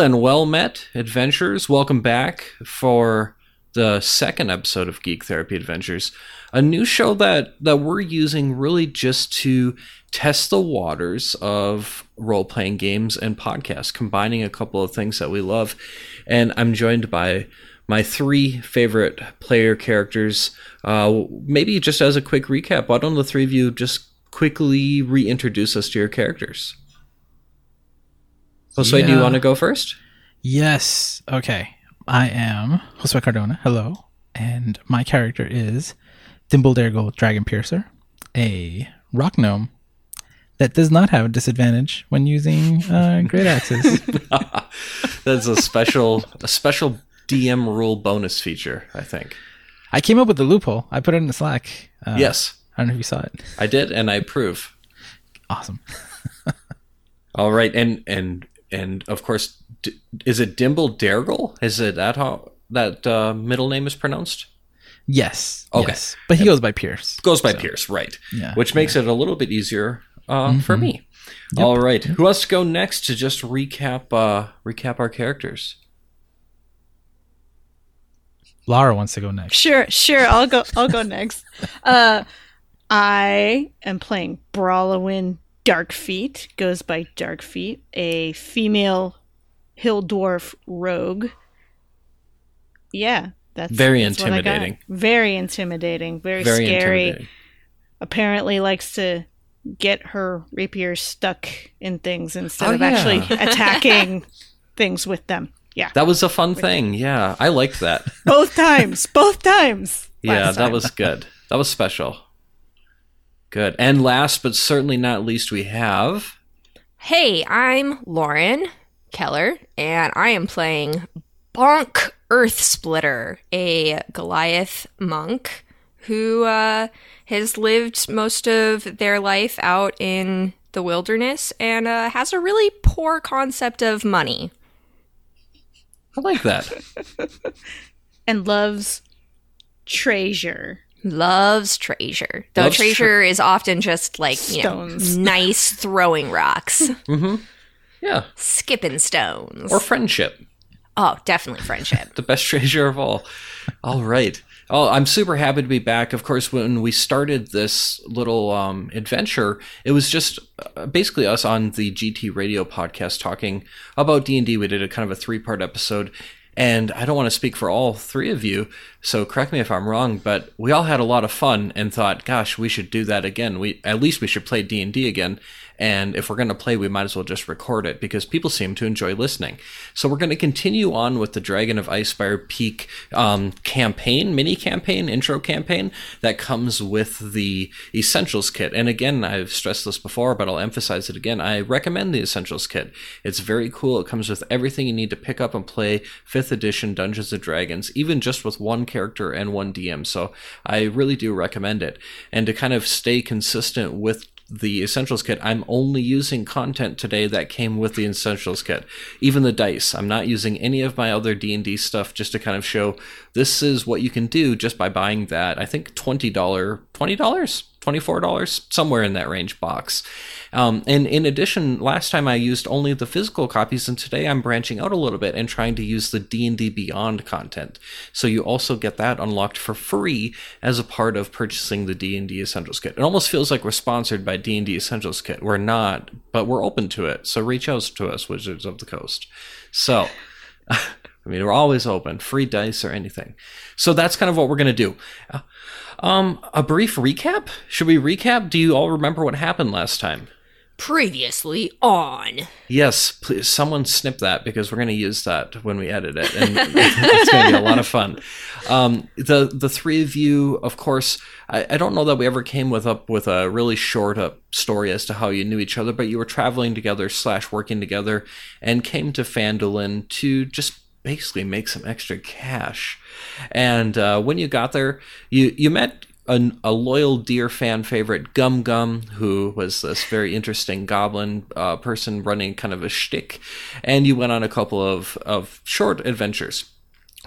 And well met, adventurers. Welcome back for the second episode of Geek Therapy Adventures, a new show that that we're using really just to test the waters of role playing games and podcasts, combining a couple of things that we love. And I'm joined by my three favorite player characters. Uh, maybe just as a quick recap, why don't the three of you just quickly reintroduce us to your characters? Josue, do you want to go first? Yes. Okay. I am Josue Cardona. Hello. And my character is Dimbledargle Dragon Piercer, a rock gnome that does not have a disadvantage when using uh, great axes. That's a special a special DM rule bonus feature, I think. I came up with the loophole. I put it in the Slack. Uh, yes, I don't know if you saw it. I did, and I approve. Awesome. All right, and and and of course, D- is it Dimble Dergle? Is it that how that uh, middle name is pronounced? Yes. Okay. yes. But he goes by Pierce. Goes by Pierce, right? Yeah, Which makes it a little bit easier uh, for me. All right, who wants to go next to just recap uh, recap our characters? Lara wants to go next. Sure, sure. I'll go. I'll go next. Uh, I am playing Brawlowin Darkfeet. Goes by Darkfeet, a female hill dwarf rogue. Yeah, that's Very that's what I got. intimidating. Very intimidating. Very, Very scary. intimidating. Apparently, likes to get her rapier stuck in things instead Oh, of yeah. actually attacking things with them. Yeah, That was a fun thing. Yeah, I liked that. both times. Both times. Yeah, that time. was good. That was special. Good. And last but certainly not least, we have. Hey, I'm Lauren Keller, and I am playing Bonk Earth Splitter, a Goliath monk who uh, has lived most of their life out in the wilderness and uh, has a really poor concept of money. I like that. and loves treasure. Loves treasure. Though Loves treasure is often just like, you know, nice throwing rocks, hmm Yeah. skipping stones. Or friendship. oh, definitely friendship. The best treasure of all. All right. Oh, I'm super happy to be back. Of course, when we started this little um, adventure, it was just uh, basically us on the GT Radio podcast talking about D&D. We did a kind of a three-part episode, and I don't want to speak for all three of you, so correct me if I'm wrong, but we all had a lot of fun and thought, gosh, we should do that again. We at least we should play D&D again. And if we're going to play, we might as well just record it because people seem to enjoy listening. So we're going to continue on with the Dragon of Icespire Peak um, campaign, mini campaign, intro campaign that comes with the Essentials kit. And again, I've stressed this before, but I'll emphasize it again. I recommend the Essentials kit. It's very cool. It comes with everything you need to pick up and play 5th edition Dungeons and Dragons, even just with one character and one DM. So I really do recommend it. And to kind of stay consistent with the essentials kit i'm only using content today that came with the essentials kit even the dice i'm not using any of my other d&d stuff just to kind of show this is what you can do just by buying that i think $20 $20 $24 somewhere in that range box. Um, and in addition last time i used only the physical copies and today i'm branching out a little bit and trying to use the d&d beyond content. So you also get that unlocked for free as a part of purchasing the d&d essentials kit. It almost feels like we're sponsored by d&d essentials kit. We're not but we're open to it. So reach out to us wizards of the coast. So I mean, we're always open, free dice or anything. So that's kind of what we're going to do. Uh, Um, a brief recap? Should we recap? Do you all remember what happened last time? Previously on. Yes, please. Someone snip that because we're going to use that when we edit it, and it's going to be a lot of fun. Um, the the three of you, of course, I, I don't know that we ever came with up with a really short up story as to how you knew each other, but you were traveling together slash working together, and came to Phandalin to just basically make some extra cash. And uh, when you got there, you you met a, a loyal deer fan favorite, Gum Gum, who was this very interesting goblin uh, person running kind of a shtick, and you went on a couple of, of short adventures.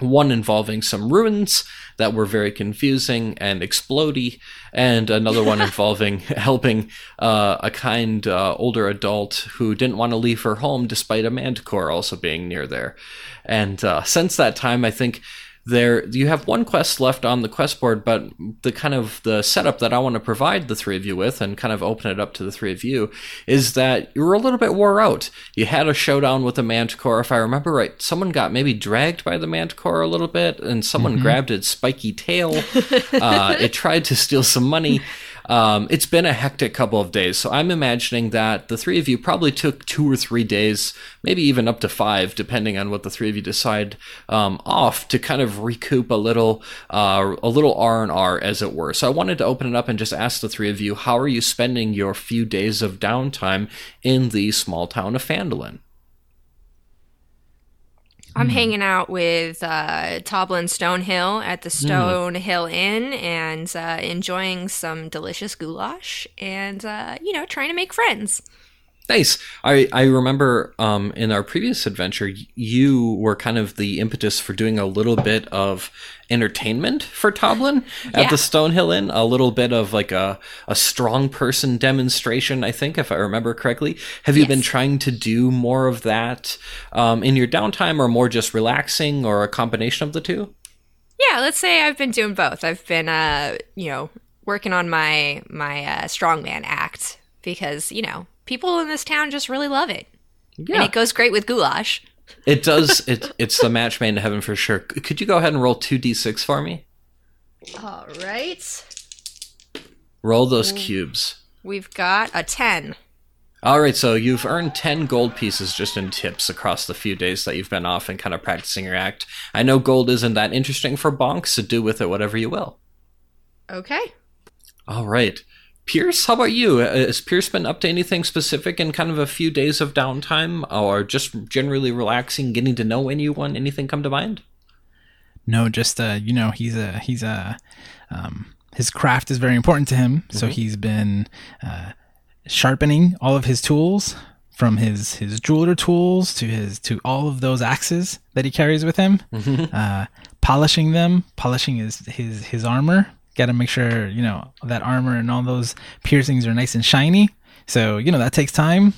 One involving some ruins that were very confusing and explodey, and another one involving helping uh, a kind uh, older adult who didn't want to leave her home despite a manticore also being near there. And uh, since that time, I think there you have one quest left on the quest board but the kind of the setup that i want to provide the three of you with and kind of open it up to the three of you is that you were a little bit wore out. You had a showdown with the manticore if i remember right. Someone got maybe dragged by the manticore a little bit and someone grabbed its spiky tail. Uh, it tried to steal some money um, it's been a hectic couple of days, so I'm imagining that the three of you probably took two or three days, maybe even up to five, depending on what the three of you decide, um, off to kind of recoup a little, uh, a little R and R, as it were. So I wanted to open it up and just ask the three of you, how are you spending your few days of downtime in the small town of Phandalin? I'm hanging out with uh, Toblin Stonehill at the Stonehill Inn and uh, enjoying some delicious goulash and, uh, you know, trying to make friends. Nice. I, I remember um, in our previous adventure, you were kind of the impetus for doing a little bit of entertainment for Toblin at Yeah. the Stonehill Inn. A little bit of like a, a strong person demonstration, I think, if I remember correctly. Have you Yes. been trying to do more of that um, in your downtime or more just relaxing or a combination of the two? Yeah, let's say I've been doing both. I've been, uh, you know, working on my my uh, strongman act because you know people in this town just really love it, Yeah. and it goes great with goulash. It does. It, it's the match made in heaven for sure. Could you go ahead and roll 2d6 for me? All right, Roll those cubes. we've got a ten. All right, so you've earned 10 gold pieces just in tips across the few days that you've been off and kind of practicing your act. I know gold isn't that interesting for bonks, so do with it whatever you will. Okay. All right. Pierce, how about you? Uh, Has Pierce been up to anything specific in kind of a few days of downtime or just generally relaxing, getting to know anyone? Anything come to mind? No, just uh, you know, he's a he's a um, his craft is very important to him, so he's been uh, sharpening all of his tools from his his jeweler tools to his to all of those axes that he carries with him, uh, polishing them, polishing his his his armor. Got to make sure you know that armor and all those piercings are nice and shiny. So you know that takes time,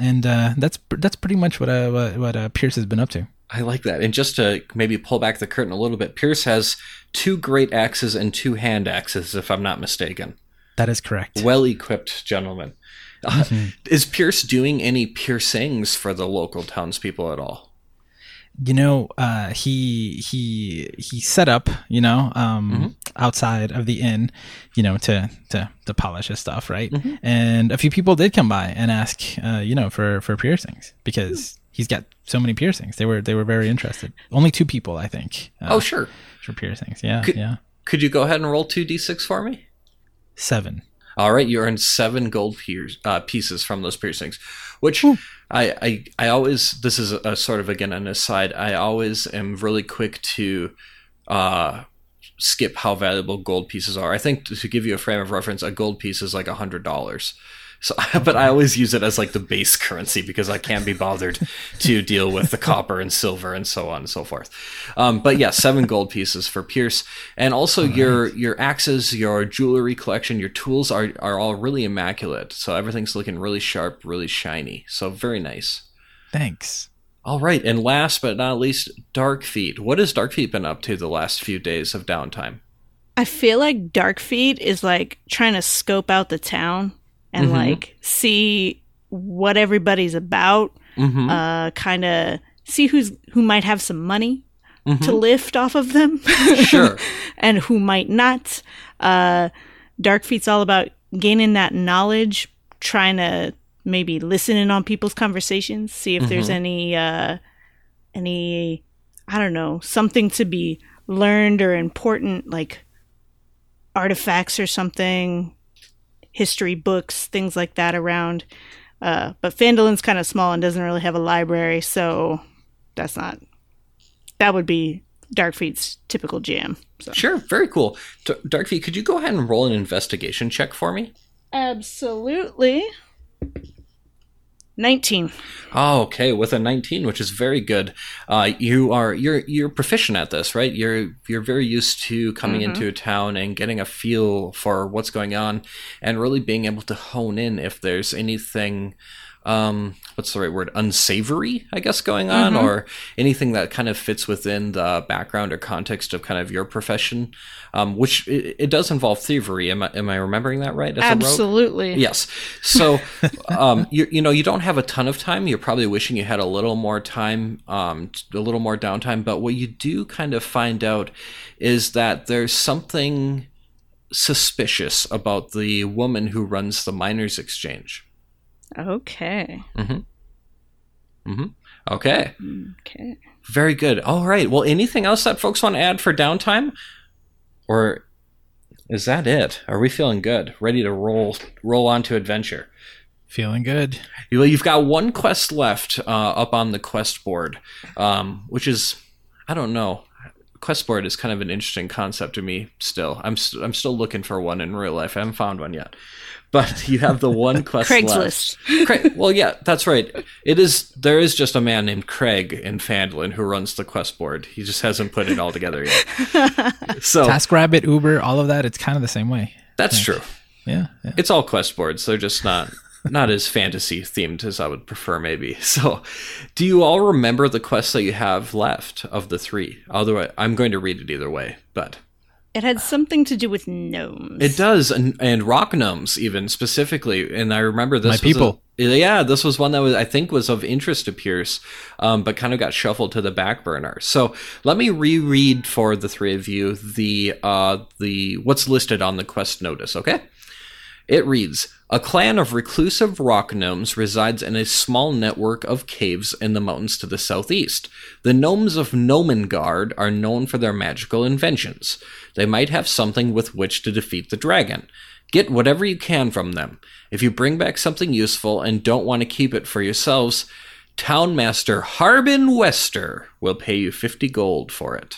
and uh, that's that's pretty much what uh, what, what uh, Pierce has been up to. I like that. And just to maybe pull back the curtain a little bit, Pierce has two great axes and two hand axes, if I'm not mistaken. That is correct. well equipped gentleman. Uh, is Pierce doing any piercings for the local townspeople at all? you know uh he he he set up you know um outside of the inn you know to to to polish his stuff right? And a few people did come by and ask uh you know for for piercings because he's got so many piercings. They were they were very interested. Only two people i think uh, Oh, sure. for piercings. Yeah Could- yeah. Could you go ahead and roll 2d6 for me? seven. All right, you earned seven gold piers, uh, pieces from those piercings, which I, I I always this is a, sort of again an aside. I always am really quick to uh, skip how valuable gold pieces are. I think to give you a frame of reference, a gold piece is like a hundred dollars. So, but I always use it as like the base currency because I can't be bothered to deal with the copper and silver and so on and so forth. Um, but yeah, seven gold pieces for Pierce, and also your your axes, your jewelry collection, your tools are are all really immaculate. So everything's looking really sharp, really shiny. So very nice. thanks All right, and last but not least, Darkfeet. What has Darkfeet been up to the last few days of downtime? I feel like Darkfeet is like trying to scope out the town and Mhm. like see what everybody's about. Mm-hmm. Uh, kind of see who's who might have some money to Mhm. lift off of them. Sure. and who might not. Uh, Darkfeet's all about gaining that knowledge, trying to maybe listen in on people's conversations, see if there's Mhm. any uh, any I don't know something to be learned or important, like artifacts or something, history books, things like that around. Uh, but Phandalin's kind of small and doesn't really have a library, so that's not. That would be Darkfeet's typical jam. So. Sure, very cool. D- Darkfeet, could you go ahead and roll an investigation check for me? Absolutely. 19. Oh, okay, with a 19, which is very good. Uh, you are you're you're proficient at this, right? You're you're very used to coming into a town and getting a feel for what's going on, and really being able to hone in if there's anything. Um, what's the right word? Unsavory, I guess, going on, or anything that kind of fits within the background or context of kind of your profession, um, which it, it does involve thievery. Am I am I remembering that right? Absolutely. Yes. So, um, you you know, you don't have a ton of time. You're probably wishing you had a little more time, um, a little more downtime. But what you do kind of find out is that there's something suspicious about the woman who runs the miners' exchange. Okay. Mhm. Mhm. Okay. Okay. Very good. All right. Well, anything else that folks want to add for downtime, or is that it? Are we feeling good? Ready to roll roll on to adventure? Feeling good. Well, you've got one quest left uh, up on the quest board, um, which is, I don't know. Quest board is kind of an interesting concept to me. Still, I'm st- I'm still looking for one in real life. I haven't found one yet. But you have the one quest Craigslist. left. Craig, well, yeah, that's right. It is. There is just a man named Craig in Phandalin who runs the quest board. He just hasn't put it all together yet. So TaskRabbit, Uber, all of that. It's kind of the same way. that's true. Yeah. yeah. it's all quest boards. They're just not not as fantasy themed as I would prefer, maybe. So, do you all remember the quests that you have left of the three? Although I'm going to read it either way, but It had something to do with gnomes. it does, and and rock gnomes even specifically. And I remember this My was a- people. yeah, this was one that was I think was of interest to Pierce, um, but kind of got shuffled to the back burner. So let me reread for the three of you the uh, the what's listed on the quest notice. Okay. It reads A clan of reclusive rock gnomes resides in a small network of caves in the mountains to the southeast. The gnomes of Gnomengard are known for their magical inventions. They might have something with which to defeat the dragon. Get whatever you can from them. If you bring back something useful and don't want to keep it for yourselves, Townmaster Harbin Wester will pay you 50 gold for it.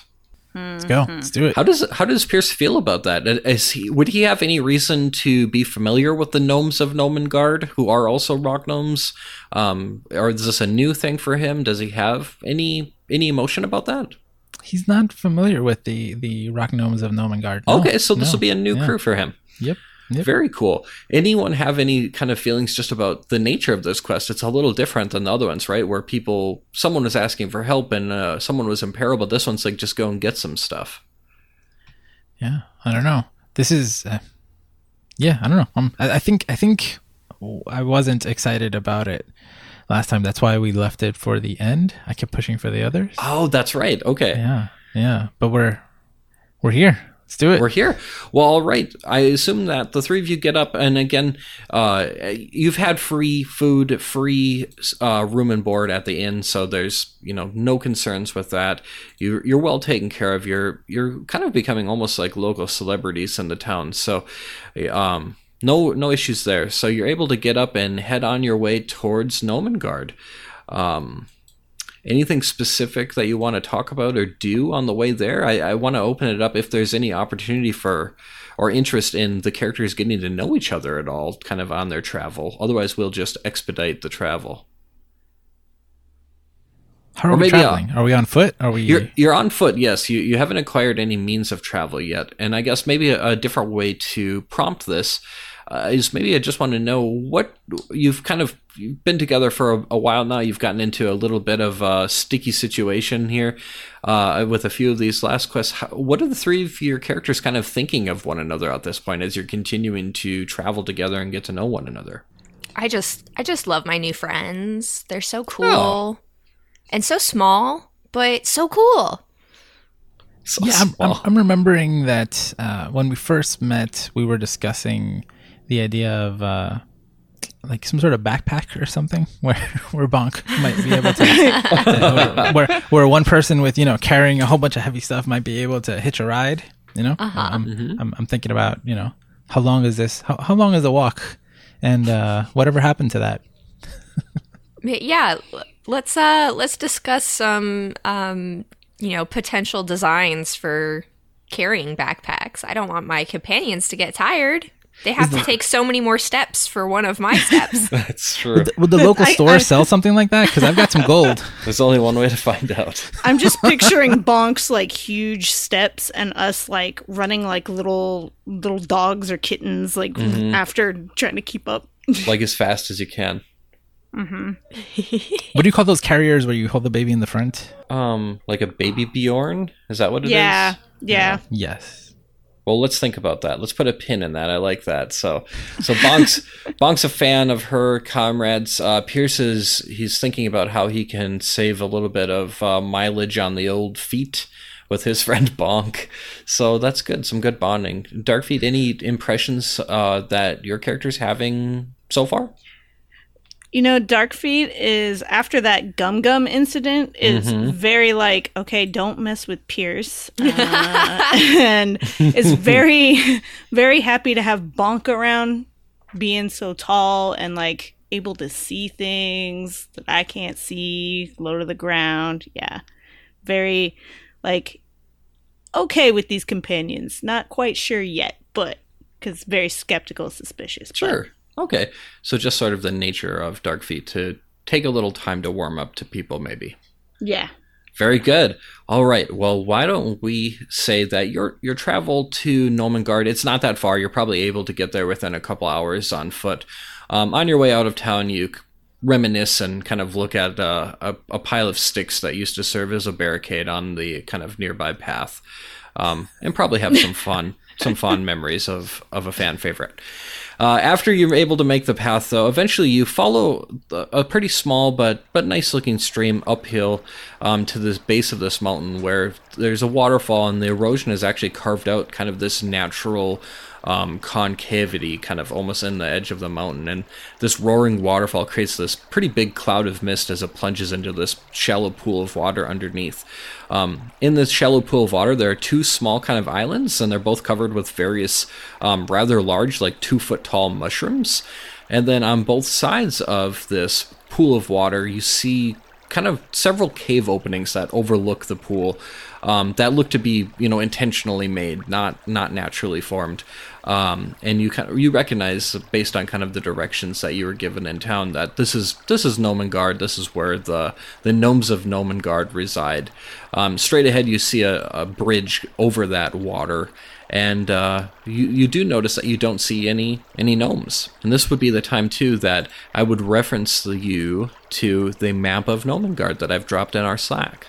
Let's hmm, go. Hmm. Let's do it. How does how does Pierce feel about that? Uh, is he would he have any reason to be familiar with the gnomes of Gnomengard, who are also rock gnomes? Um, or is this a new thing for him? Does he have any any emotion about that? He's not familiar with the the rock gnomes of Gnomengard. No, okay, so this no. will be a new Yeah. crew for him. Yep. Yep. Very cool. Anyone have any kind of feelings just about the nature of this quest? It's a little different than the other ones, right? Where people, someone was asking for help and uh, someone was in peril, but this one's like just go and get some stuff. Yeah, I don't know. This is, uh, yeah, I don't know. Um, I, I think I think I wasn't excited about it last time. That's why we left it for the end. I kept pushing for the others. Oh, that's right. Okay. Yeah, yeah. But we're we're here. Let's do it. We're here. Well, all right. I assume that the three of you get up, and again, uh, you've had free food, free uh, room and board at the inn, so there's you know no concerns with that. You, you're well taken care of. You're you're kind of becoming almost like local celebrities in the town, so um, no no issues there. So you're able to get up and head on your way towards Gnomengard. Um, anything specific that you want to talk about or do on the way there? I, I want to open it up if there's any opportunity for or interest in the characters getting to know each other at all, kind of on their travel. Otherwise, we'll just expedite the travel. How are or we uh, traveling? are we on foot? Are we? You're you're on foot, yes. You you haven't acquired any means of travel yet, and I guess maybe a, a different way to prompt this uh, is maybe I just want to know what you've kind of you've been together for a, a while now. You've gotten into a little bit of a sticky situation here uh, with a few of these last quests. How, what are the three of your characters kind of thinking of one another at this point as you're continuing to travel together and get to know one another? I just I just love my new friends. They're so cool. Oh. And so small, but so cool. So yeah, I'm, I'm. I'm remembering that uh, when we first met, we were discussing the idea of uh, like some sort of backpack or something, where where Bonk might be able to, to- where where one person with you know carrying a whole bunch of heavy stuff might be able to hitch a ride. You know, I'm, I'm I'm thinking about you know how long is this? How how long is the walk? And uh, whatever happened to that? Yeah, let's uh let's discuss some um you know potential designs for carrying backpacks. I don't want my companions to get tired. They have to take so many more steps for one of my steps. That's true. Would the, would the local I- store I- sell something like that? Because I've got some gold. There's only one way to find out. I'm just picturing Bonk's like huge steps and us like running like little little dogs or kittens like Mhm. after trying to keep up. Like as fast as you can. Mm-hmm. What do you call those carriers where you hold the baby in the front? Um, like a baby Bjorn? Is that what it is? Yeah, yeah. Yes. Well, let's think about that. Let's put a pin in that. I like that. So, so Bonk's Bonk's a fan of her comrades. Uh, Pierce is he's thinking about how he can save a little bit of uh, mileage on the old feet with his friend Bonk. So that's good. Some good bonding. Darkfeet, any impressions uh, that your character's having so far? You know, Darkfeet is after that Gum Gum incident is Mhm. very like, okay, don't mess with Pierce, uh, and is very, very happy to have Bonk around, being so tall and like able to see things that I can't see, low to the ground. Yeah, very like okay with these companions. Not quite sure yet, but because very skeptical, suspicious. but- Sure. Okay. So just sort of the nature of Dark Feet to take a little time to warm up to people, maybe. yeah. Very good. All right. Well, why don't we say that your your travel to Gnomengard? It's not that far. You're probably able to get there within a couple hours on foot. Um, on your way out of town, you reminisce and kind of look at uh, a, a pile of sticks that used to serve as a barricade on the kind of nearby path, um, and probably have some fun, some fond memories of of a fan favorite. Uh, after you're able to make the path, though, eventually you follow a pretty small but but nice looking stream uphill um, to the base of this mountain, where there's a waterfall, and the erosion has actually carved out kind of this natural um, concavity, kind of almost in the edge of the mountain, and this roaring waterfall creates this pretty big cloud of mist as it plunges into this shallow pool of water underneath. Um, in this shallow pool of water, there are two small kind of islands, and they're both covered with various um, rather large, like two foot tall mushrooms. And then on both sides of this pool of water, you see kind of several cave openings that overlook the pool um, that look to be, you know, intentionally made, not not naturally formed. Um, and you kind of you recognize based on kind of the directions that you were given in town that this is this is Gnomengard. This is where the the gnomes of Gnomengard reside. Um, straight ahead, you see a, a bridge over that water, and uh, you you do notice that you don't see any any gnomes. And this would be the time too that I would reference the, you to the map of Gnomengard that I've dropped in our Slack.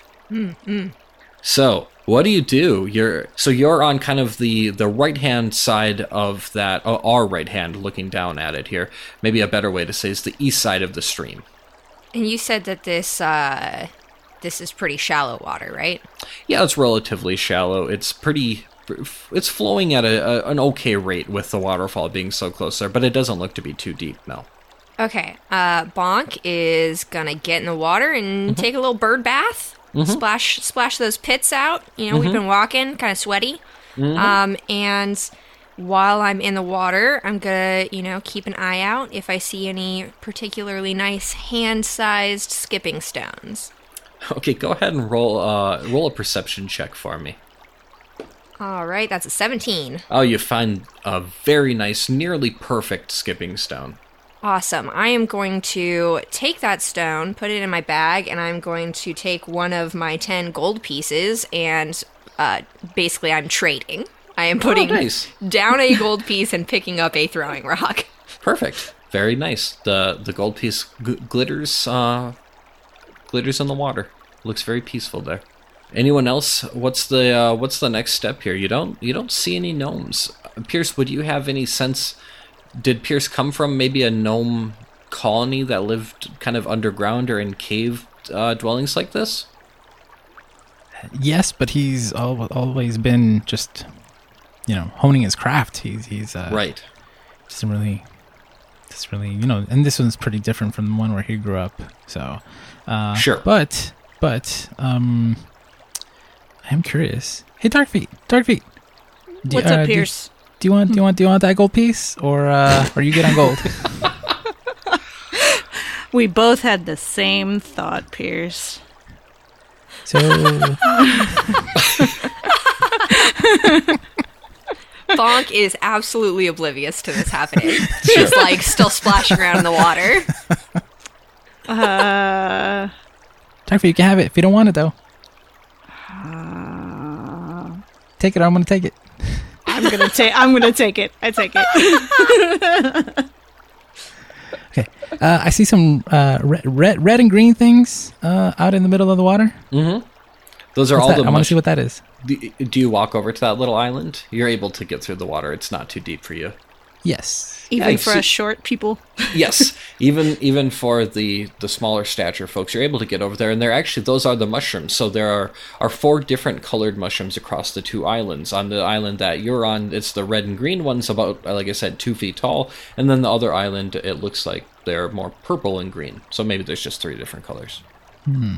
So, what do you do? You're so you're on kind of the the right hand side of that, uh, our right hand, looking down at it here. Maybe a better way to say is the east side of the stream. and you said that this uh this is pretty shallow water, right? Yeah, it's relatively shallow. It's pretty. It's flowing at a, a an okay rate with the waterfall being so close there, but it doesn't look to be too deep. No. Okay. Uh Bonk is gonna get in the water and Mm-hmm. take a little bird bath. Splash splash those pits out. You know, we've Mm-hmm. been walking, kind of sweaty. Um and while I'm in the water, I'm gonna, you know, keep an eye out if I see any particularly nice hand-sized skipping stones. Okay, go ahead and roll uh roll a perception check for me. All right, that's a 17. Oh, you find a very nice, nearly perfect skipping stone. Awesome. I am going to take that stone, put it in my bag, and I'm going to take one of my 10 gold pieces and uh, basically I'm trading. I am putting Oh, nice. down a gold piece and picking up a throwing rock. Perfect. Very nice. The the gold piece g- glitters uh glitters in the water. Looks very peaceful there. Anyone else? What's the uh, what's the next step here? You don't you don't see any gnomes. Pierce, would you have any sense did Pierce come from maybe a gnome colony that lived kind of underground or in cave uh, dwellings like this? Yes, but he's al- always been just, you know, honing his craft. He's he's uh, Right. Doesn't really, doesn't really, you know. And this one's pretty different from the one where he grew up. So, uh, Sure. But but um, I am curious. Hey, Darkfeet, Darkfeet. do- What's uh, up, do- Pierce? Do you want do you want do you want that gold piece or uh, are you good on gold? We both had the same thought, Pierce. So Bonk Bonk is absolutely oblivious to this happening. She's like still splashing around in the water. Uh, Darkfeet, you can have it if you don't want it though. Take it. or I'm gonna take it. I'm gonna take. I'm gonna take it. I take it. Okay. Uh, I see some uh, red, red, red and green things uh, out in the middle of the water. Those are What's all that? the I want to see what that is. do, do you walk over to that little island? You're able to get through the water. It's not too deep for you. Yes. Even Yeah, for so- us short people. yes even even for the the smaller stature folks you're able to get over there and they're actually those are the mushrooms so there are are four different colored mushrooms across the two islands on the island that you're on it's the red and green ones about like i said two feet tall and then the other island it looks like they're more purple and green so maybe there's just three different colors Hmm.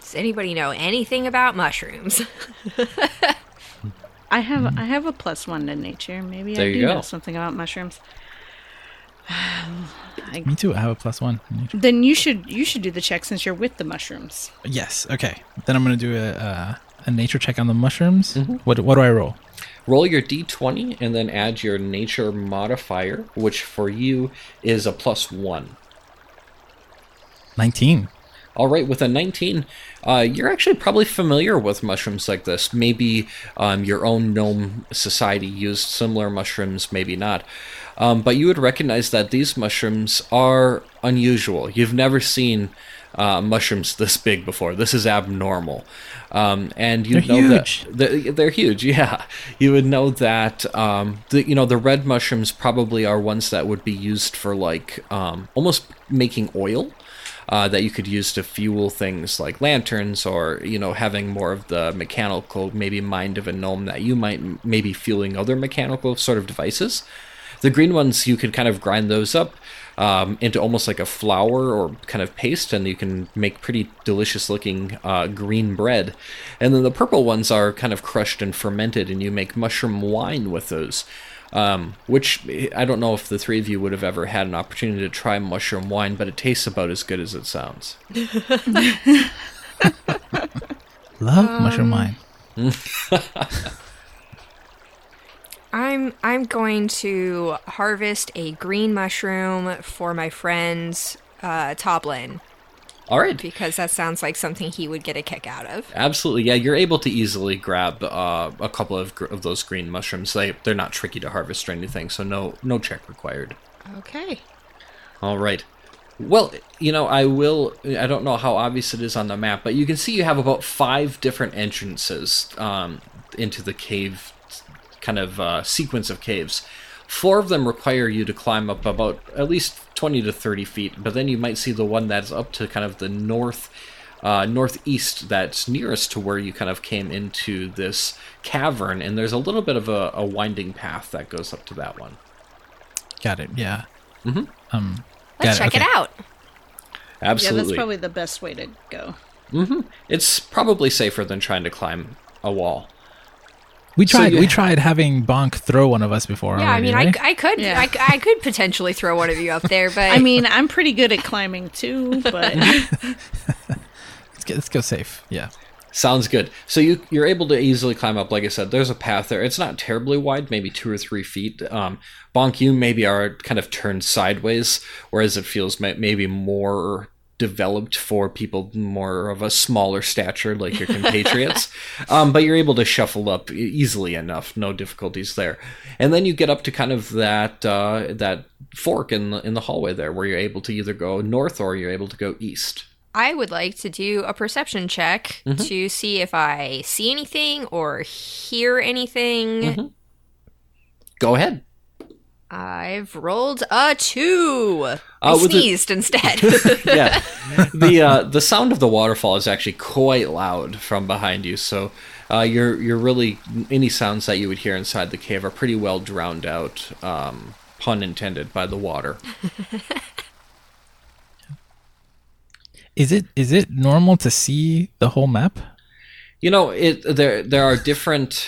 Does anybody know anything about mushrooms? I have. I have a plus one to nature. Maybe There I you do go. know something about mushrooms. I, Me too. I have a plus one. in nature. then you should. You should do the check since you're with the mushrooms. Yes. Okay. Then I'm gonna do a uh, a nature check on the mushrooms. Mm-hmm. What what do I roll? roll your d20 and then add your nature modifier which for you is a plus one Nineteen. All right, with a 19, uh, you're actually probably familiar with mushrooms like this. Maybe um, your own gnome society used similar mushrooms, maybe not. Um, but you would recognize that these mushrooms are unusual. You've never seen uh, mushrooms this big before. This is abnormal. Um, and you They're know huge. that they're, they're huge. Yeah, you would know that. Um, the you know the red mushrooms probably are ones that would be used for like um, almost making oil uh, that you could use to fuel things like lanterns or you know having more of the mechanical maybe mind of a gnome that you might maybe fueling other mechanical sort of devices. The green ones you could kind of grind those up um, into almost like a flour or kind of paste and you can make pretty delicious looking uh, green bread. And then the purple ones are kind of crushed and fermented and you make mushroom wine with those um, which I don't know if the three of you would have ever had an opportunity to try mushroom wine, but it tastes about as good as it sounds. Love mushroom wine. I'm I'm going to harvest a green mushroom for my friend's uh, Toblin All right, because that sounds like something he would get a kick out of. absolutely, yeah. You're able to easily grab uh, a couple of, gr- of those green mushrooms. They they're not tricky to harvest or anything, so no no check required. Okay. All right. Well, you know, I will. I don't know how obvious it is on the map, but you can see you have about five different entrances um, into the cave kind of uh, sequence of caves. Four of them require you to climb up about at least 20 to 30 feet, but then you might see the one that's up to kind of the north. Uh, northeast that's nearest to where you kind of came into this cavern and there's a little bit of a, a winding path that goes up to that one Got it. Yeah. Mm-hmm. Um. Let's got check okay. it out. absolutely Yeah, that's probably the best way to go. It's probably safer than trying to climb a wall. We So tried. you- we tried having Bonk throw one of us before. Yeah, I mean, right? I, I could Yeah. I, I could potentially throw one of you up there, but I mean, I'm pretty good at climbing too, but let's, get, let's go safe. Yeah. Sounds good. So you you're able to easily climb up. Like I said, there's a path there. It's not terribly wide, maybe two or three feet. Um, Bonk, you maybe are kind of turned sideways, whereas it feels maybe more developed for people more of a smaller stature, like your compatriots. um, but you're able to shuffle up easily enough, no difficulties there. And then you get up to kind of that uh, that fork in the in the hallway there, where you're able to either go north or you're able to go east. I would like to do a perception check Mm-hmm. to see if I see anything or hear anything. Mm-hmm. Go ahead. I've rolled a two. I Uh, with the- sneezed instead. yeah, the uh, the sound of the waterfall is actually quite loud from behind you. So uh, you're you're really any sounds that you would hear inside the cave are pretty well drowned out. Um, pun intended by the water. Is it is it normal to see the whole map? You know, it there there are different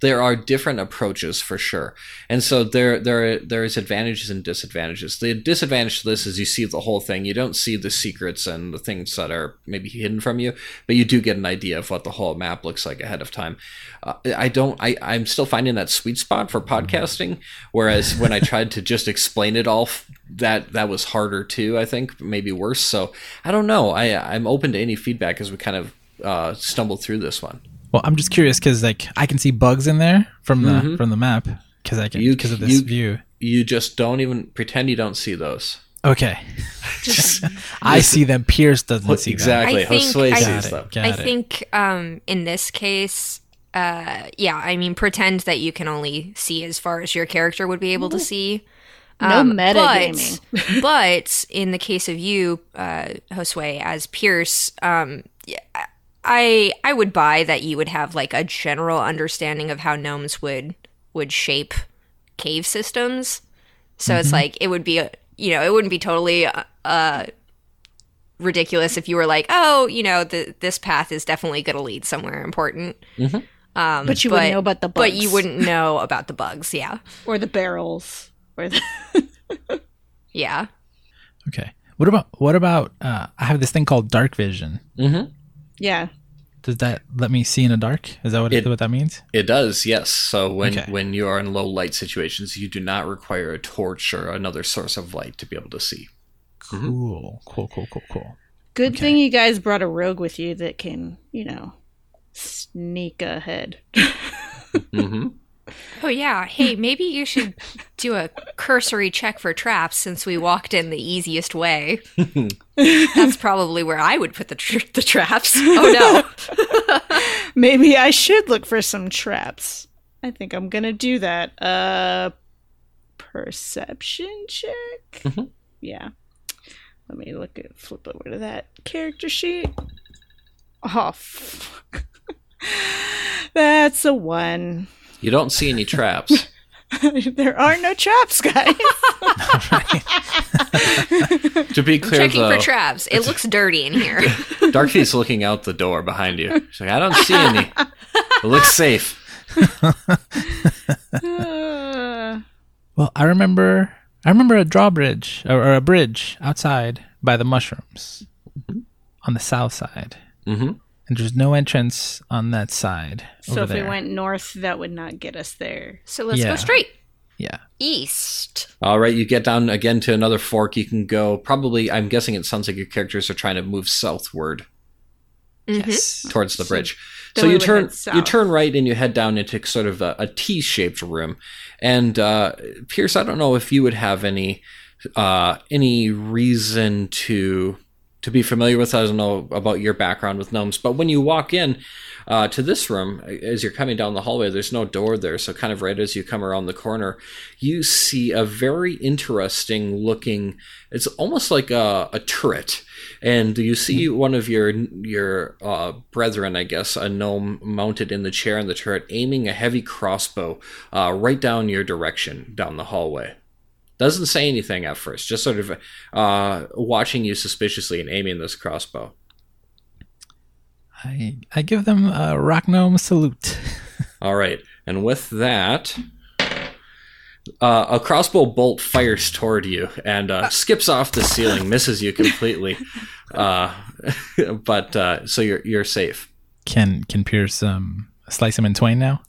there are different approaches for sure, and so there there there is advantages and disadvantages. The disadvantage to this is you see the whole thing. You don't see the secrets and the things that are maybe hidden from you, but you do get an idea of what the whole map looks like ahead of time. Uh, I don't. I I'm still finding that sweet spot for podcasting. Whereas when I tried to just explain it all, that that was harder too. I think maybe worse. So I don't know. I I'm open to any feedback as we kind of uh, stumble through this one. Well, I'm just curious because like I can see bugs in there from the from the map because I can You- because of this you- view. You just don't even pretend you don't see those. Okay, I see them. Pierce doesn't see exactly. I think- Josue I- sees Got them. Got I it. think um, in this case, uh, yeah, I mean, pretend that you can only see as far as your character would be able to see. No Um, metagaming. But, but in the case of you, uh, Josue, as Pierce, um, yeah, I I would buy that you would have like a general understanding of how gnomes would would shape cave systems. So it's like it would be you know it wouldn't be totally uh, uh ridiculous if you were like oh you know the, this path is definitely going to lead somewhere important. Um, But you wouldn't know about the bugs. But you bugs. wouldn't know about the bugs. Yeah, or the barrels or the yeah. Okay. What about what about? Uh, I have this thing called dark vision. hmm yeah. Does that let me see in a dark? Is that what It- what that means? It does, yes. So when Okay. when you are in low light situations, you do not require a torch or another source of light to be able to see. Cool. Cool. Cool. Cool. Cool. Good Okay. thing you guys brought a rogue with you that can, you know, sneak ahead. hmm Oh yeah. Hey, maybe you should do a cursory check for traps since we walked in the easiest way. That's probably where I would put the tr- the traps. Oh no. Maybe I should look for some traps. I think I'm gonna do that. Uh, perception check. Mhm. Yeah. Let me look at flip over to that character sheet. Oh, fuck. that's a one. You don't see any traps. there are no traps, guys. to be clear, Checking though, for traps. It looks dirty in here. Darkfeet's looking out the door behind you. She's like, I don't see any. It looks safe. Well, I remember. I remember a drawbridge or, or a bridge outside by the mushrooms on the south side, hmm and there's no entrance on that side. so over if there. we went north, that would not get us there. So let's Yeah. go straight yeah. east. All right, you get down again to another fork. You can go. Probably, I'm guessing it sounds like your characters are trying to move southward Mhm. Yes. towards the bridge. then So we you turn you turn right and you head down into sort of a, a T-shaped room. And uh, Pierce, I don't know if you would have any uh, any reason to to be familiar with. I don't know about your background with gnomes, but when you walk in uh, to this room, as you're coming down the hallway, there's no door there. So kind of right as you come around the corner, you see a very interesting looking. It's almost like a, a turret, and you see one of your your uh, brethren, I guess, a gnome mounted in the chair in the turret, aiming a heavy crossbow uh, right down your direction down the hallway. Doesn't say anything at first, just sort of uh, watching you suspiciously and aiming this crossbow. I I give them a rock gnome salute. All right, and with that, uh, a crossbow bolt fires toward you and uh, skips off the ceiling, misses you completely. Uh, but uh, so you're you're safe. Can can Pierce um slice him in twain now?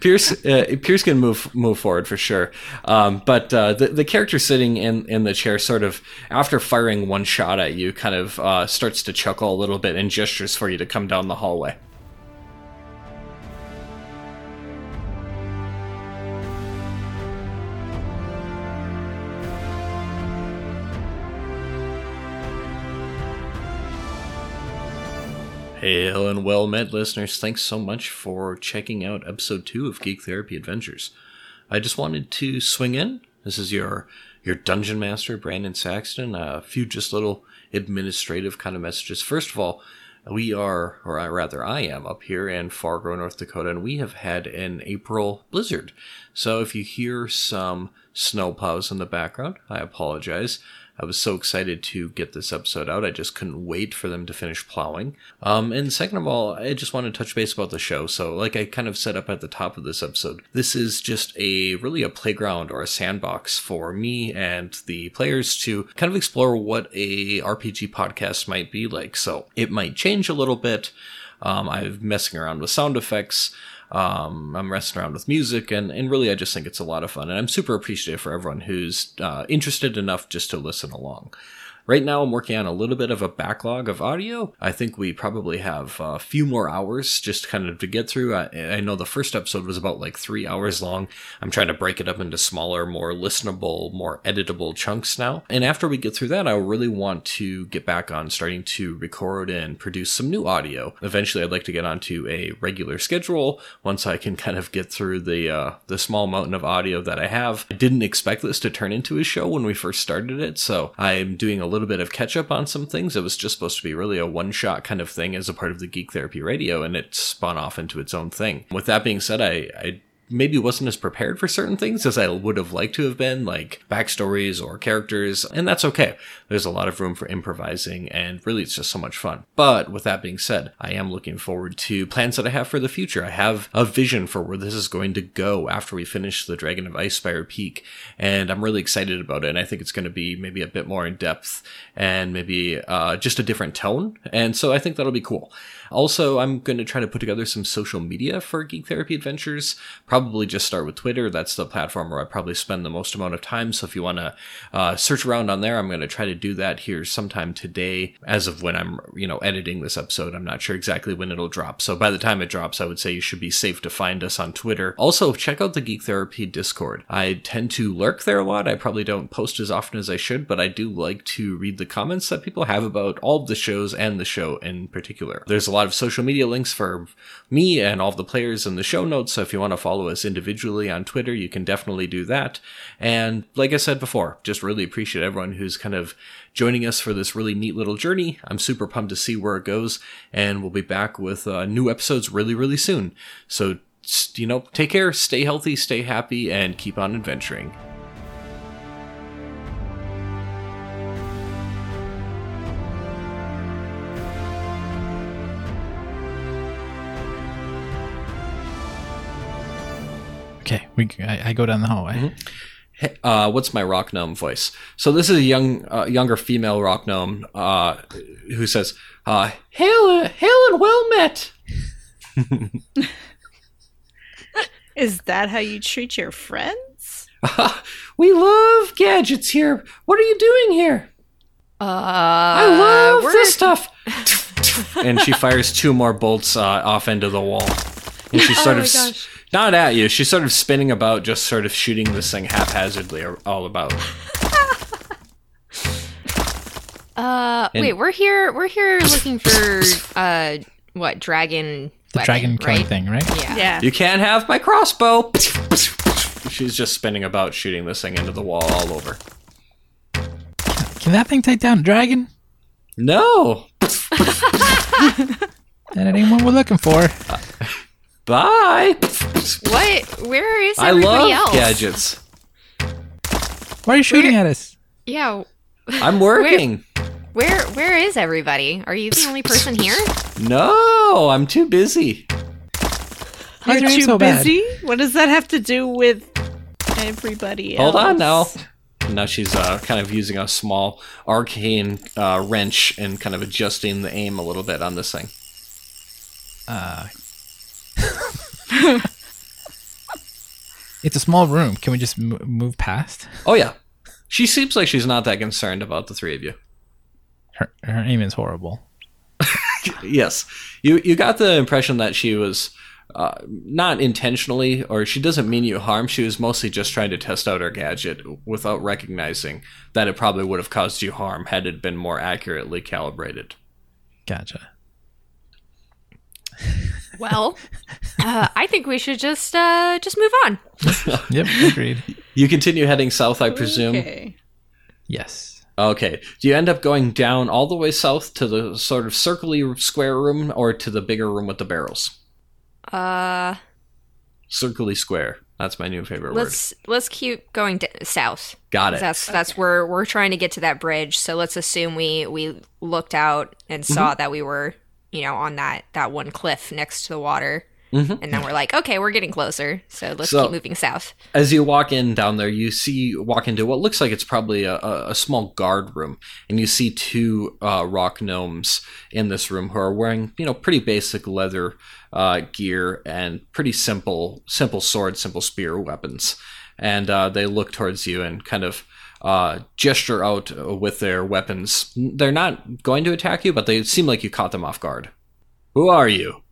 Pierce uh, Pierce can move move forward for sure, um, but uh, the the character sitting in in the chair, sort of after firing one shot at you, kind of uh, starts to chuckle a little bit and gestures for you to come down the hallway. Hello and well met, listeners. Thanks so much for checking out episode two of Geek Therapy Adventures. I just wanted to swing in. This is your your dungeon master, Brandon Saxton. A few just little administrative kind of messages. First of all, we are, or I- rather, I am up here in Fargo, North Dakota, and we have had an April blizzard. So if you hear some snow plows in the background, I apologize. I was so excited to get this episode out. I just couldn't wait for them to finish plowing. Um, and second of all, I just want to touch base about the show. So, like I kind of set up at the top of this episode, this is just a really a playground or a sandbox for me and the players to kind of explore what a RPG podcast might be like. So, it might change a little bit. Um, I'm messing around with sound effects. Um, I'm messing around with music, and, and really, I just think it's a lot of fun. And I'm super appreciative for everyone who's uh, interested enough just to listen along. Right now, I'm working on a little bit of a backlog of audio. I think we probably have a few more hours just kind of to get through. I, I, know the first episode was about like three hours long. I'm trying to break it up into smaller, more listenable, more editable chunks now. And after we get through that, I really want to get back on starting to record and produce some new audio. Eventually, I'd like to get onto a regular schedule once I can kind of get through the uh, the small mountain of audio that I have. I didn't expect this to turn into a show when we first started it, so I'm doing a little little bit of catch up on some things. It was just supposed to be really a one shot kind of thing as a part of the Geek Therapy Radio, and it spun off into its own thing. With that being said, I, I maybe wasn't as prepared for certain things as I would have liked to have been, like backstories or characters, and that's okay. There's a lot of room for improvising, and really it's just so much fun. But with that being said, I am looking forward to plans that I have for the future. I have a vision for where this is going to go after we finish the Dragon of Icespire Peak, and I'm really excited about it, and I think it's going to be maybe a bit more in depth and maybe uh, just a different tone, and so I think that'll be cool. Also, I'm going to try to put together some social media for Geek Therapy Adventures. Probably just start with Twitter. That's the platform where I probably spend the most amount of time. So if you want to uh, search around on there, I'm going to try to do that here sometime today. As of when I'm, you know, editing this episode, I'm not sure exactly when it'll drop. So by the time it drops, I would say you should be safe to find us on Twitter. Also, check out the Geek Therapy Discord. I tend to lurk there a lot. I probably don't post as often as I should, but I do like to read the comments that people have about all of the shows and the show in particular. There's a lot of social media links for me and all the players in the show notes. So if you want to follow us individually on Twitter, you can definitely do that. And like I said before, just really appreciate everyone who's kind of joining us for this really neat little journey. I'm super pumped to see where it goes, and we'll be back with uh, new episodes really, really soon. So, you know, take care, stay healthy, stay happy, and keep on adventuring. Okay, we I, I go down the hallway. uh, what's my rock gnome voice? So this is a young, uh, younger female rock gnome uh, who says, uh, "Hail, hail, and well met." Is that how you treat your friends? we love gadgets here. What are you doing here? Uh, I love we're- this stuff. and she fires two more bolts uh, off into the wall. And she sort Oh of my gosh. Not at you. She's sort of spinning about, just sort of shooting this thing haphazardly all about. Uh, And- wait, we're here. We're here looking for uh, what dragon? The weapon, dragon killing right? thing, right? Yeah. Yeah. You can't have my crossbow. She's just spinning about, shooting this thing into the wall all over. Can that thing take down a dragon? No. That ain't what we're looking for. Bye. What? Where is everybody? I everybody love else? gadgets. Why are you shooting at us? Yeah. I'm working. Where? Where is everybody? Are you the only person here? No, I'm too busy. Why's You're your aim too so bad? busy? What does that have to do with everybody else? Hold on now. Now she's uh, kind of using a small arcane uh, wrench and kind of adjusting the aim a little bit on this thing. It's a small room. Can we just m- move past? Oh yeah, she seems like she's not that concerned about the three of you. Her, her aim is horrible. yes, you you got the impression that she was uh, not intentionally, or she doesn't mean you harm. She was mostly just trying to test out her gadget without recognizing that it probably would have caused you harm had it been more accurately calibrated. Gotcha. Well, uh, I think we should just uh, just move on. Yep, agreed. You continue heading south, I presume. Okay. Yes. Okay. Do you end up going down all the way south to the sort of circly square room or to the bigger room with the barrels? Uh, Circly square. That's my new favorite word. Let's let's keep going d- south. Got it. That's that's where we're trying to get to that bridge. So let's assume we we looked out and saw Mm-hmm. that we were, you know, on that that one cliff next to the water. Mhm. And then we're like, okay, we're getting closer. So let's So- keep moving south. As you walk in down there, you see walk into what looks like it's probably a, a, a small guard room, and you see two uh, rock gnomes in this room who are wearing you know pretty basic leather uh, gear and pretty simple simple sword, simple spear weapons, and uh, they look towards you and kind of. Uh, gesture out uh, with their weapons. They're not going to attack you, but they seem like you caught them off guard. Who are you?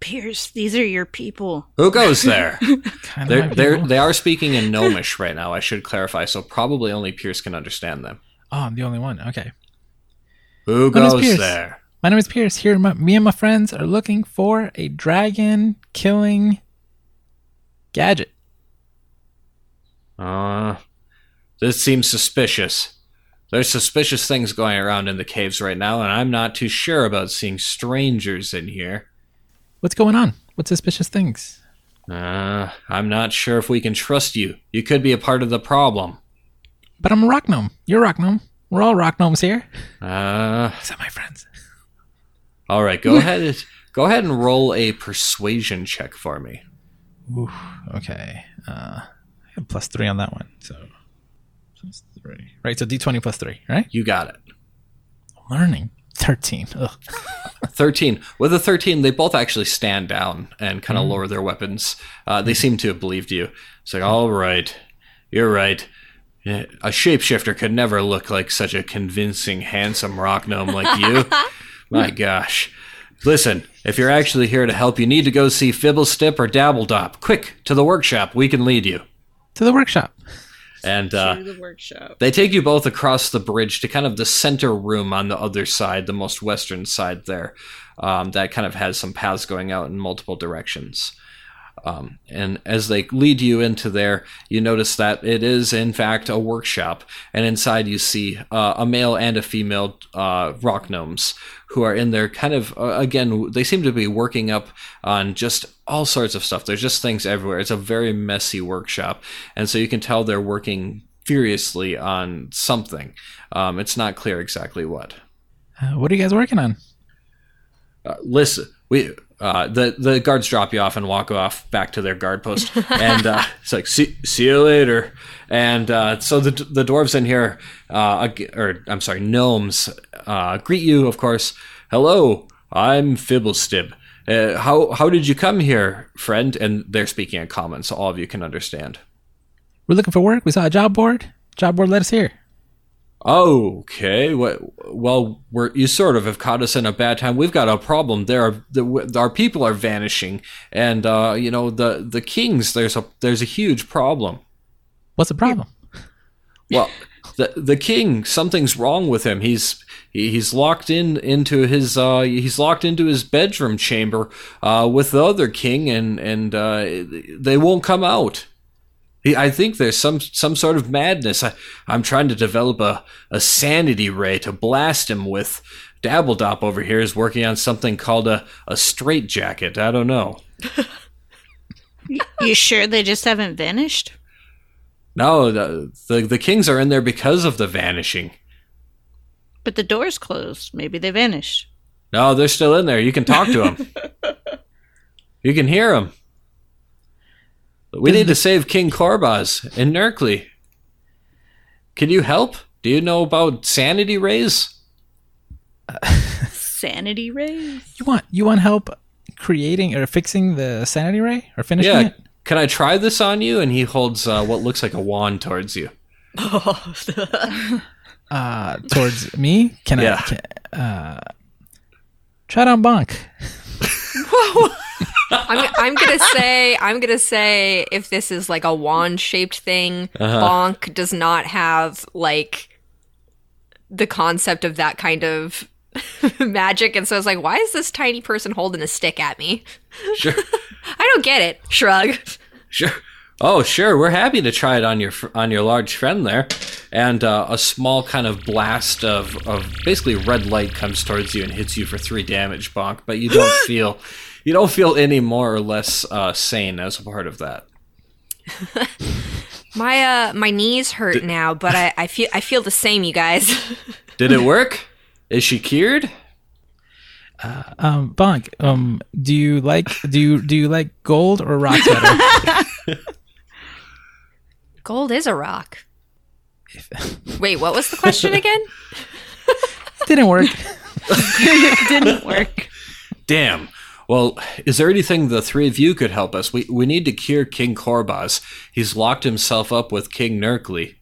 Pierce, these are your people. Who goes there? They're, they're, they are speaking in Gnomish right now, I should clarify, so probably only Pierce can understand them. Oh, I'm the only one. Okay. Who My goes there? My name is Pierce. Here, my, me and my friends are looking for a dragon killing gadget. Uh, this seems suspicious. There's suspicious things going around in the caves right now, and I'm not too sure about seeing strangers in here. What's going on? What suspicious things? Uh, I'm not sure if we can trust you. You could be a part of the problem. But I'm a rock gnome. You're a rock gnome. We're all rock gnomes here. Uh, Except my friends. all right, go ahead. Go ahead and roll a persuasion check for me. Ooh, okay. Uh, I plus three on that one. So plus three. Right. So D20 plus three. Right. You got it. Learning. Thirteen. Ugh. 13. With a 13, they both actually stand down and kind of lower their weapons. Uh, they seem to have believed you. It's like, all right, you're right. A shapeshifter could never look like such a convincing, handsome rock gnome like you. My gosh. Listen, if you're actually here to help, you need to go see Fibblestib or Dabbledob. Quick, to the workshop. We can lead you. To the workshop. And uh, the workshop. they take you both across the bridge to kind of the center room on the other side, the most western side there, um, that kind of has some paths going out in multiple directions. Um, and as they lead you into there, you notice that it is, in fact, a workshop. And inside you see uh, a male and a female uh, rock gnomes who are in there, kind of, uh, again, they seem to be working up on just all sorts of stuff. There's just things everywhere. It's a very messy workshop. And so you can tell they're working furiously on something. Um, it's not clear exactly what. Uh, what are you guys working on? Uh, listen, we uh, the the guards drop you off and walk off back to their guard post, and uh, it's like see see you later. And uh, so the the dwarves in here, uh, or I'm sorry, gnomes, uh, greet you, of course. Hello, I'm Fibblestib. Uh, how how did you come here, friend? And they're speaking in common, so all of you can understand. We're looking for work. We saw a job board. Job board let us here. Okay. Well, you sort of have caught us in a bad time. We've got a problem. There are the, our people are vanishing, and uh, you know the the kings. There's a there's a huge problem. What's the problem? Well, the the king, something's wrong with him. He's he's locked in into his uh he's locked into his bedroom chamber uh with the other king, and and uh, they won't come out. I think there's some some sort of madness. I, I'm trying to develop a, a sanity ray to blast him with. Dabbledob over here is working on something called a, a straight jacket. I don't know. You sure they just haven't vanished? No, the, the the kings are in there because of the vanishing. But the door's closed. Maybe they vanished. No, they're still in there. You can talk to them. you can hear them. We need to save King Korboz in Gnerkli. Can you help? Do you know about sanity rays? Sanity rays? You want you want help creating or fixing the sanity ray or finishing it? Yeah. it? Can I try this on you? And he holds uh, what looks like a wand towards you. Uh, towards me? Can Yeah. I? Can, uh, try it on Bonk. I'm, I'm gonna say I'm gonna say if this is like a wand shaped thing, Uh-huh. Bonk does not have like the concept of that kind of magic, and so it's like, why is this tiny person holding a stick at me? Sure, I don't get it. Shrug. sure. Oh, sure. We're happy to try it on your on your large friend there. and uh, a small kind of blast of, of basically red light comes towards you and hits you for three damage, Bonk. But you don't feel you don't feel any more or less uh, sane as a part of that. My uh my knees hurt now, but I, I feel I feel the same, you guys. Did it work? Is she cured? Um, Bonk, um, do you like do you do you like gold or rocks better? Gold is a rock. Wait, what was the question again? Didn't work. didn't work. Damn. Well, is there anything the three of you could help us? We we need to cure King Korboz. He's locked himself up with King Gnerkli.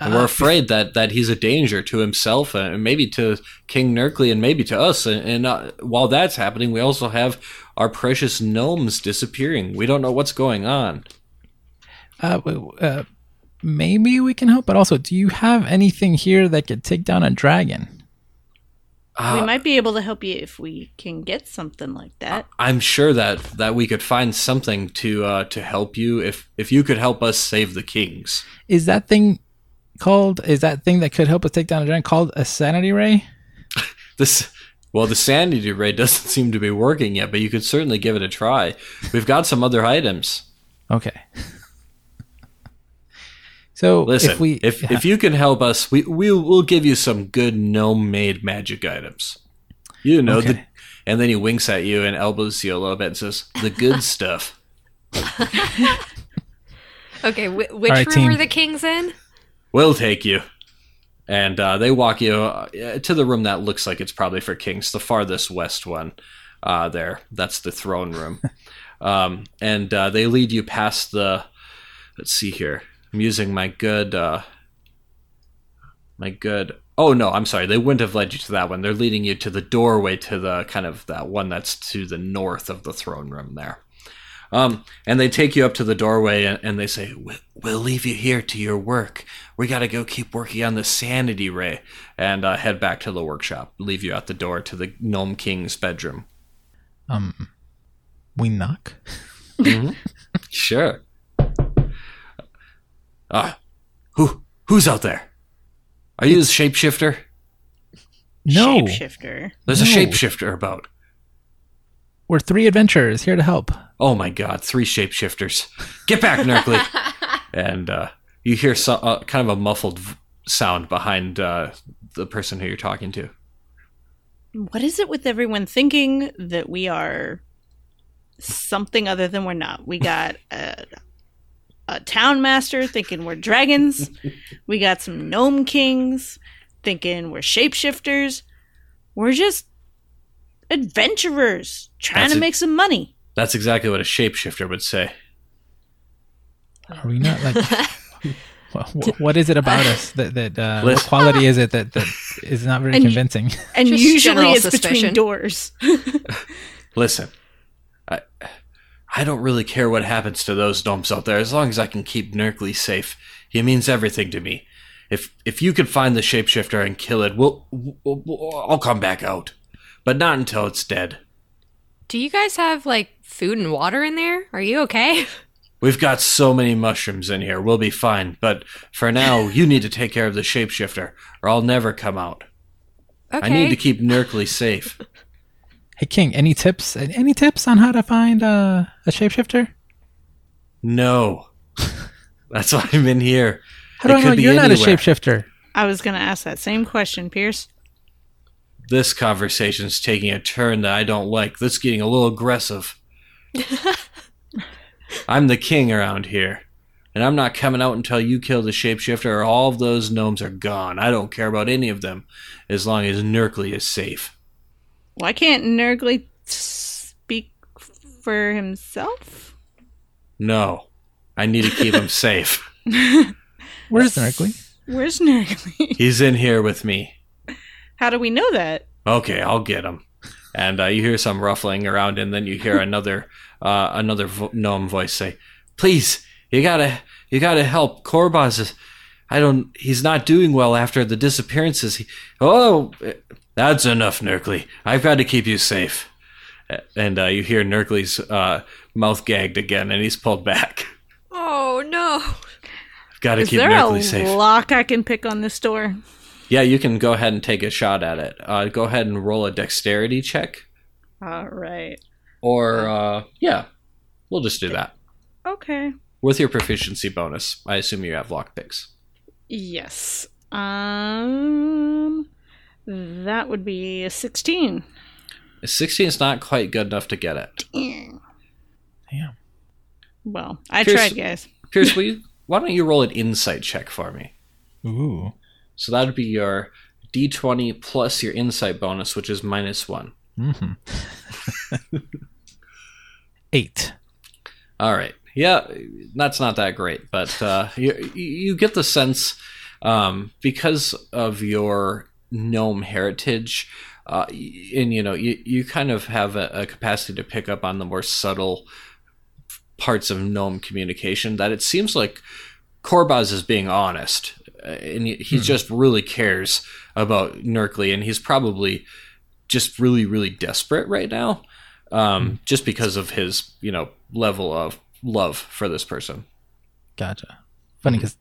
And we're afraid that, that he's a danger to himself and maybe to King Gnerkli and maybe to us. And, and uh, while that's happening, we also have our precious gnomes disappearing. We don't know what's going on. Uh, uh, maybe we can help, but also, do you have anything here that could take down a dragon? We might be able to help you if we can get something like that. I'm sure that, that we could find something to uh, to help you if if you could help us save the kings. Is that thing called? Is that thing that could help us take down a giant called a sanity ray? This well, the sanity ray doesn't seem to be working yet, but you could certainly give it a try. We've got some other items. Okay. So Listen, if we if if you can help us, we we'll, we'll give you some good gnome made magic items. You know the, and then he winks at you and elbows you a little bit and says, "The good stuff." Okay, wh- which All right, room team. are the kings in? We'll take you. And uh, they walk you uh, to the room that looks like it's probably for kings, the farthest west one. Uh, there, that's the throne room. um, and uh, they lead you past the. Let's see here. I'm using my good. Uh, my good. Oh no, I'm sorry. They wouldn't have led you to that one. They're leading you to the doorway to the kind of that one that's to the north of the throne room there. Um, and they take you up to the doorway and, and they say, "We- "We'll leave you here to your work. We got to go keep working on the sanity ray and uh, head back to the workshop. Leave you at the door to the gnome king's bedroom." um we knock. Sure. Ah, who who's out there? Are you the shapeshifter? No, Shapeshifter. There's a No. shapeshifter about. we're three adventurers here to help. Oh my god, three shapeshifters. Get back, Gnerkli. and uh, you hear so, uh, kind of a muffled v- sound behind uh, the person who you're talking to. What is it with everyone thinking that we are something other than we're not? We got a, a town master thinking we're dragons. We got some gnome kings thinking we're shapeshifters. We're just adventurers trying That's to it. make some money. That's exactly what a shapeshifter would say. Are we not like? wha- wha- what is it about us that that uh, what quality is it that that is not very And convincing? And Just usually it's suspicion. between doors. Listen, I, I don't really care what happens to those gnomes out there as long as I can keep Gnerkli safe. He means everything to me. If if you could find the shapeshifter and kill it, we'll, we'll, we'll I'll come back out, but not until it's dead. Do you guys have like food and water in there? Are you okay? We've got so many mushrooms in here. We'll be fine. But for now, you need to take care of the shapeshifter, or I'll never come out. Okay. I need to keep Gnerkli safe. Hey King, any tips? Any tips on how to find uh, a shapeshifter? No. That's why I'm in here. How do It I know you're not a shapeshifter? I was going to ask that same question, Pierce. This conversation's taking a turn that I don't like. This is getting a little aggressive. I'm the king around here. And I'm not coming out until you kill the shapeshifter or all of those gnomes are gone. I don't care about any of them as long as Gnerkli is safe. Why can't Nergly speak for himself? No. I need to keep him safe. Where's Gnerkli? Where's Nergly? He's in here with me. How do we know that? Okay, I'll get him. And uh, you hear some ruffling around, and then you hear another uh, another vo- gnome voice say, "Please, you gotta you gotta help. Korboz is, I don't. He's not doing well after the disappearances. He, oh, that's enough, Gnerkli. I've got to keep you safe." And uh, you hear Gnerkli's uh, mouth gagged again, and he's pulled back. oh no. I've Gotta Is keep there a safe. lock I can pick on this door? Yeah, you can go ahead and take a shot at it. Uh, go ahead and roll a dexterity check. All right. Or, uh, yeah, we'll just do that. Okay. With your proficiency bonus, I assume you have lockpicks. Yes. Um, that would be a sixteen. A 16 is not quite good enough to get it. Damn. Well, I Pierce- tried, guys. Pierce, will you, why don't you roll an insight check for me? Ooh. So that would be your d20 plus your insight bonus, which is minus one. Mm-hmm. Eight. All right. Yeah, that's not that great, but uh, you, you get the sense um, because of your gnome heritage, uh, and you know you, you kind of have a, a capacity to pick up on the more subtle parts of gnome communication. That it seems like Korboz is being honest, uh, and he, he just really cares about Gnerkli, and he's probably just really really desperate right now, um, just because of his you know level of love for this person. Gotcha. Funny because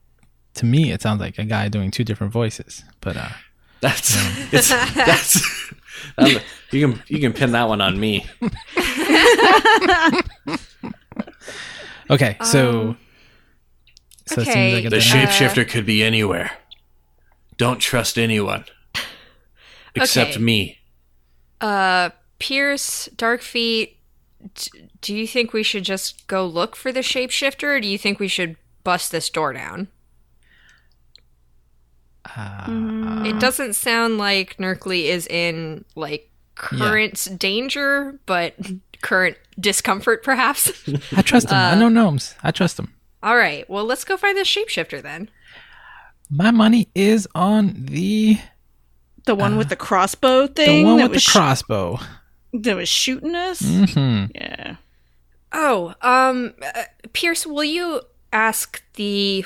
to me it sounds like a guy doing two different voices, but uh, That's it's that's um, you can you can pin that one on me. okay. So, Um, so it okay. seems like The a shapeshifter could be anywhere. Don't trust anyone except Okay. me. Uh, Pierce, Darkfeet, d- do you think we should just go look for the shapeshifter, or do you think we should bust this door down? Uh, It doesn't sound like Gnerkli is in like current danger, but current discomfort, perhaps. I trust him. I know gnomes. I trust him. All right, well, let's go find the shapeshifter then. My money is on the The one with the crossbow thing. the one with the sh- crossbow. that was shooting us. Mm-hmm. Yeah. Oh, um, uh, Pierce, will you ask the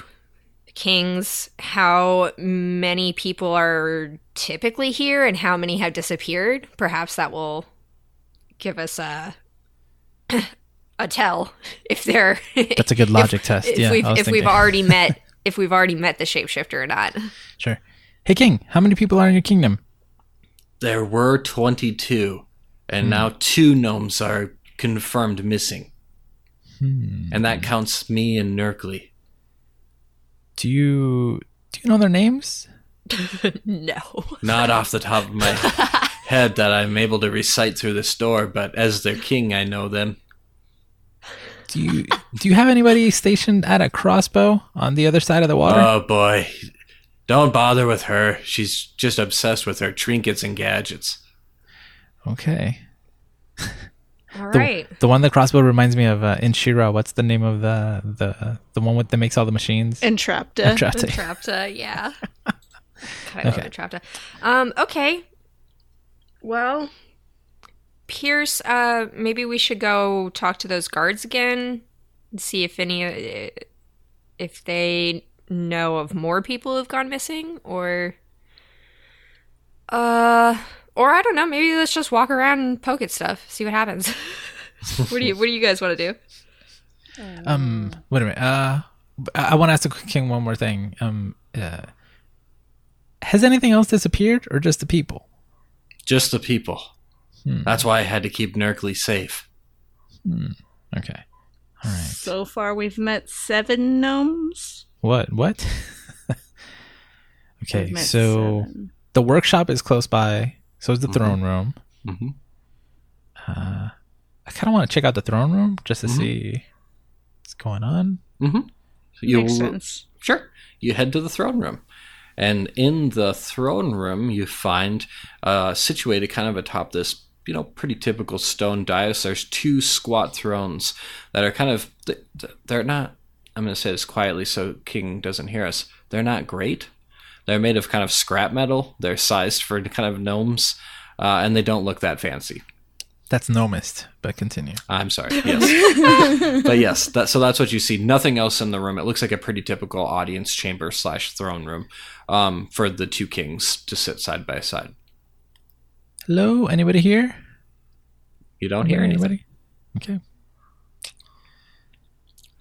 kings how many people are typically here and how many have disappeared? Perhaps that will give us a a tell if they're That's a good logic test. if yeah, we've I was if we've already met if we've already met the shapeshifter or not. Sure. Hey, King, how many people are in your kingdom? There were twenty two, and now two gnomes are confirmed missing, Hmm. and that counts me and Gnerkli. Do you do you know their names? no. Not off the top of my head that I'm able to recite through this door, but as their king, I know them. Do you do you have anybody stationed at a crossbow on the other side of the water? Oh boy. Don't bother with her. She's just obsessed with her trinkets and gadgets. okay. All The, right. the one the crossbow reminds me of uh, in She-Ra. What's the name of the the the one with that makes all the machines? Entrapta. Entrapta. Entrapta, yeah. God, I love Okay. Entrapta. Um, okay. Well, Pierce, uh, maybe we should go talk to those guards again and see if any, uh, if they know of more people who've gone missing, or, uh, or I don't know. Maybe let's just walk around and poke at stuff, see what happens. what do you What do you guys want to do? Um, wait a minute. Uh, I, I want to ask the king one more thing. Um, uh, has anything else disappeared, or just the people? Just the people. That's why I had to keep Gnerkli safe. Okay. All right. So far, we've met seven gnomes. What? What? okay. So seven. the workshop is close by. So it's the Mhm. throne room. hmm Uh, I kind of want to check out the throne room just to Mhm. see what's going on. hmm You makes sense. Sure. You head to the throne room. And in the throne room, you find uh, situated kind of atop this, you know, pretty typical stone dais. There's two squat thrones that are kind of, th- th- they're not, I'm going to say this quietly so King doesn't hear us. They're not great. They're made of kind of scrap metal. They're sized for kind of gnomes, uh, and they don't look that fancy. That's gnomist, but continue. I'm sorry. Yes, but yes. That, so that's what you see. Nothing else in the room. It looks like a pretty typical audience chamber slash throne room um, for the two kings to sit side by side. Hello, anybody here? You don't hear anything. anybody? Okay.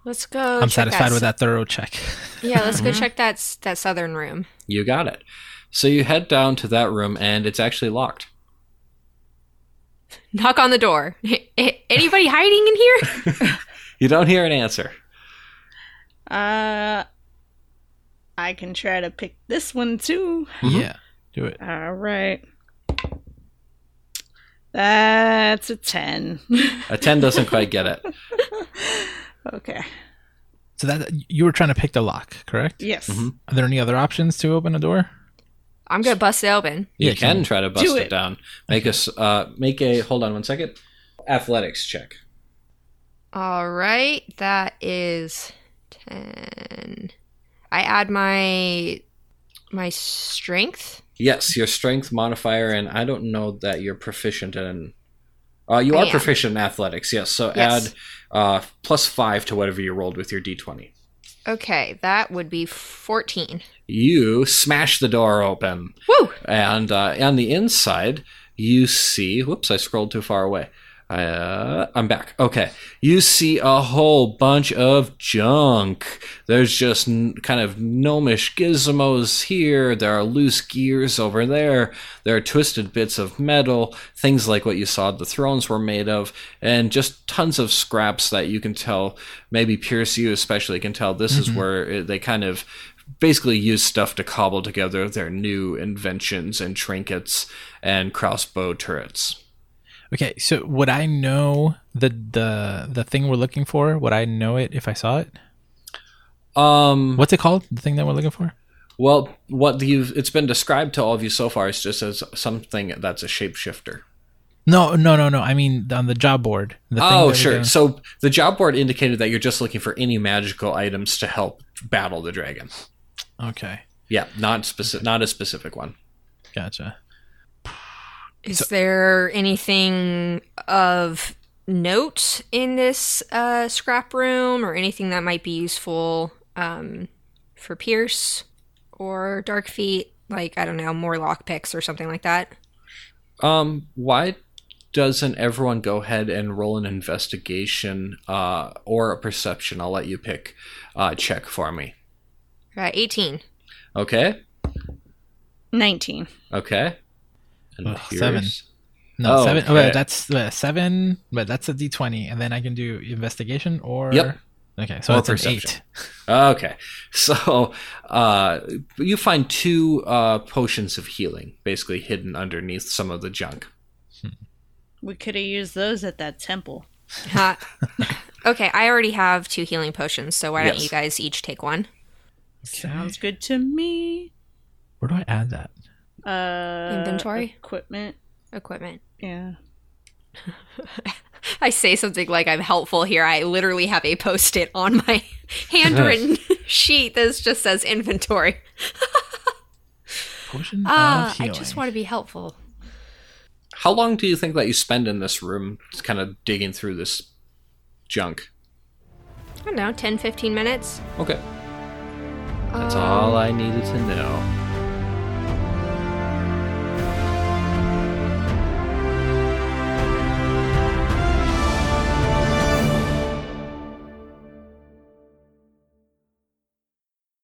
Let's go. I'm check satisfied with that thorough check. Yeah, let's go check that that southern room. You got it. So you head down to that room, and it's actually locked. Knock on the door. Anybody hiding in here? You don't hear an answer. Uh, I can try to pick this one too. Mhm. Yeah, do it. All right. That's a 10. A 10 doesn't quite get it. Okay. So that you were trying to pick the lock, correct? Yes. Mhm. Are there any other options to open a door? I'm gonna bust it open. You Yeah, can can- try to bust Do it. it. down. Make us uh make a hold on one second. Athletics check. All right, that is ten. I add my my strength. Yes, your strength modifier, and I don't know that you're proficient in. Uh, you I are am. proficient in athletics, yes. So Yes. add uh, plus five to whatever you rolled with your d20. Okay, that would be fourteen. You smash the door open, Woo! and uh, on the inside, you see. Whoops, I scrolled too far away. Uh, I'm back. Okay. You see a whole bunch of junk. There's just n- kind of gnomish gizmos here. There are loose gears over there. There are twisted bits of metal, things like what you saw the thrones were made of, and just tons of scraps that you can tell, maybe Pierce, you especially can tell this is where it, they kind of basically use stuff to cobble together their new inventions and trinkets and crossbow turrets. Okay, so would I know the the the thing we're looking for? Would I know it if I saw it? Um, What's it called? The thing that we're looking for? well, what you've it's been described to all of you so far is just as something that's a shapeshifter. No, no, no, no. I mean on the job board. The thing Oh, sure. So the job board indicated that you're just looking for any magical items to help battle the dragon. Okay, Yeah, not specific, not a specific one. gotcha. Is there anything of note in this uh, scrap room, or anything that might be useful um, for Pierce or Dark Feet? Like I don't know, more lockpicks or something like that. Um, why doesn't everyone go ahead and roll an investigation uh, or a perception? I'll let you pick. Uh, check for me. Uh, Eighteen. Okay. 19. Okay. And Ugh, here's- seven. No, Oh, seven. okay. Okay, that's uh, seven, but that's a D twenty, and then I can do investigation or. Yep. Okay, so Or it's an eight. Okay, so uh, you find two uh, potions of healing, basically hidden underneath some of the junk. We could have used those at that temple. Ha. okay, I already have two healing potions, so why don't Yes. you guys each take one? Sounds good to me. Where do I add that? Uh, Inventory? Equipment. Equipment. Yeah. I say something like I'm helpful here. I literally have a post it on my handwritten sheet that just says inventory. Potion Ah, of I just want to be helpful. How long do you think that you spend in this room, kind of digging through this junk? I don't know, 10, 15 minutes. Okay, that's Um, all I needed to know.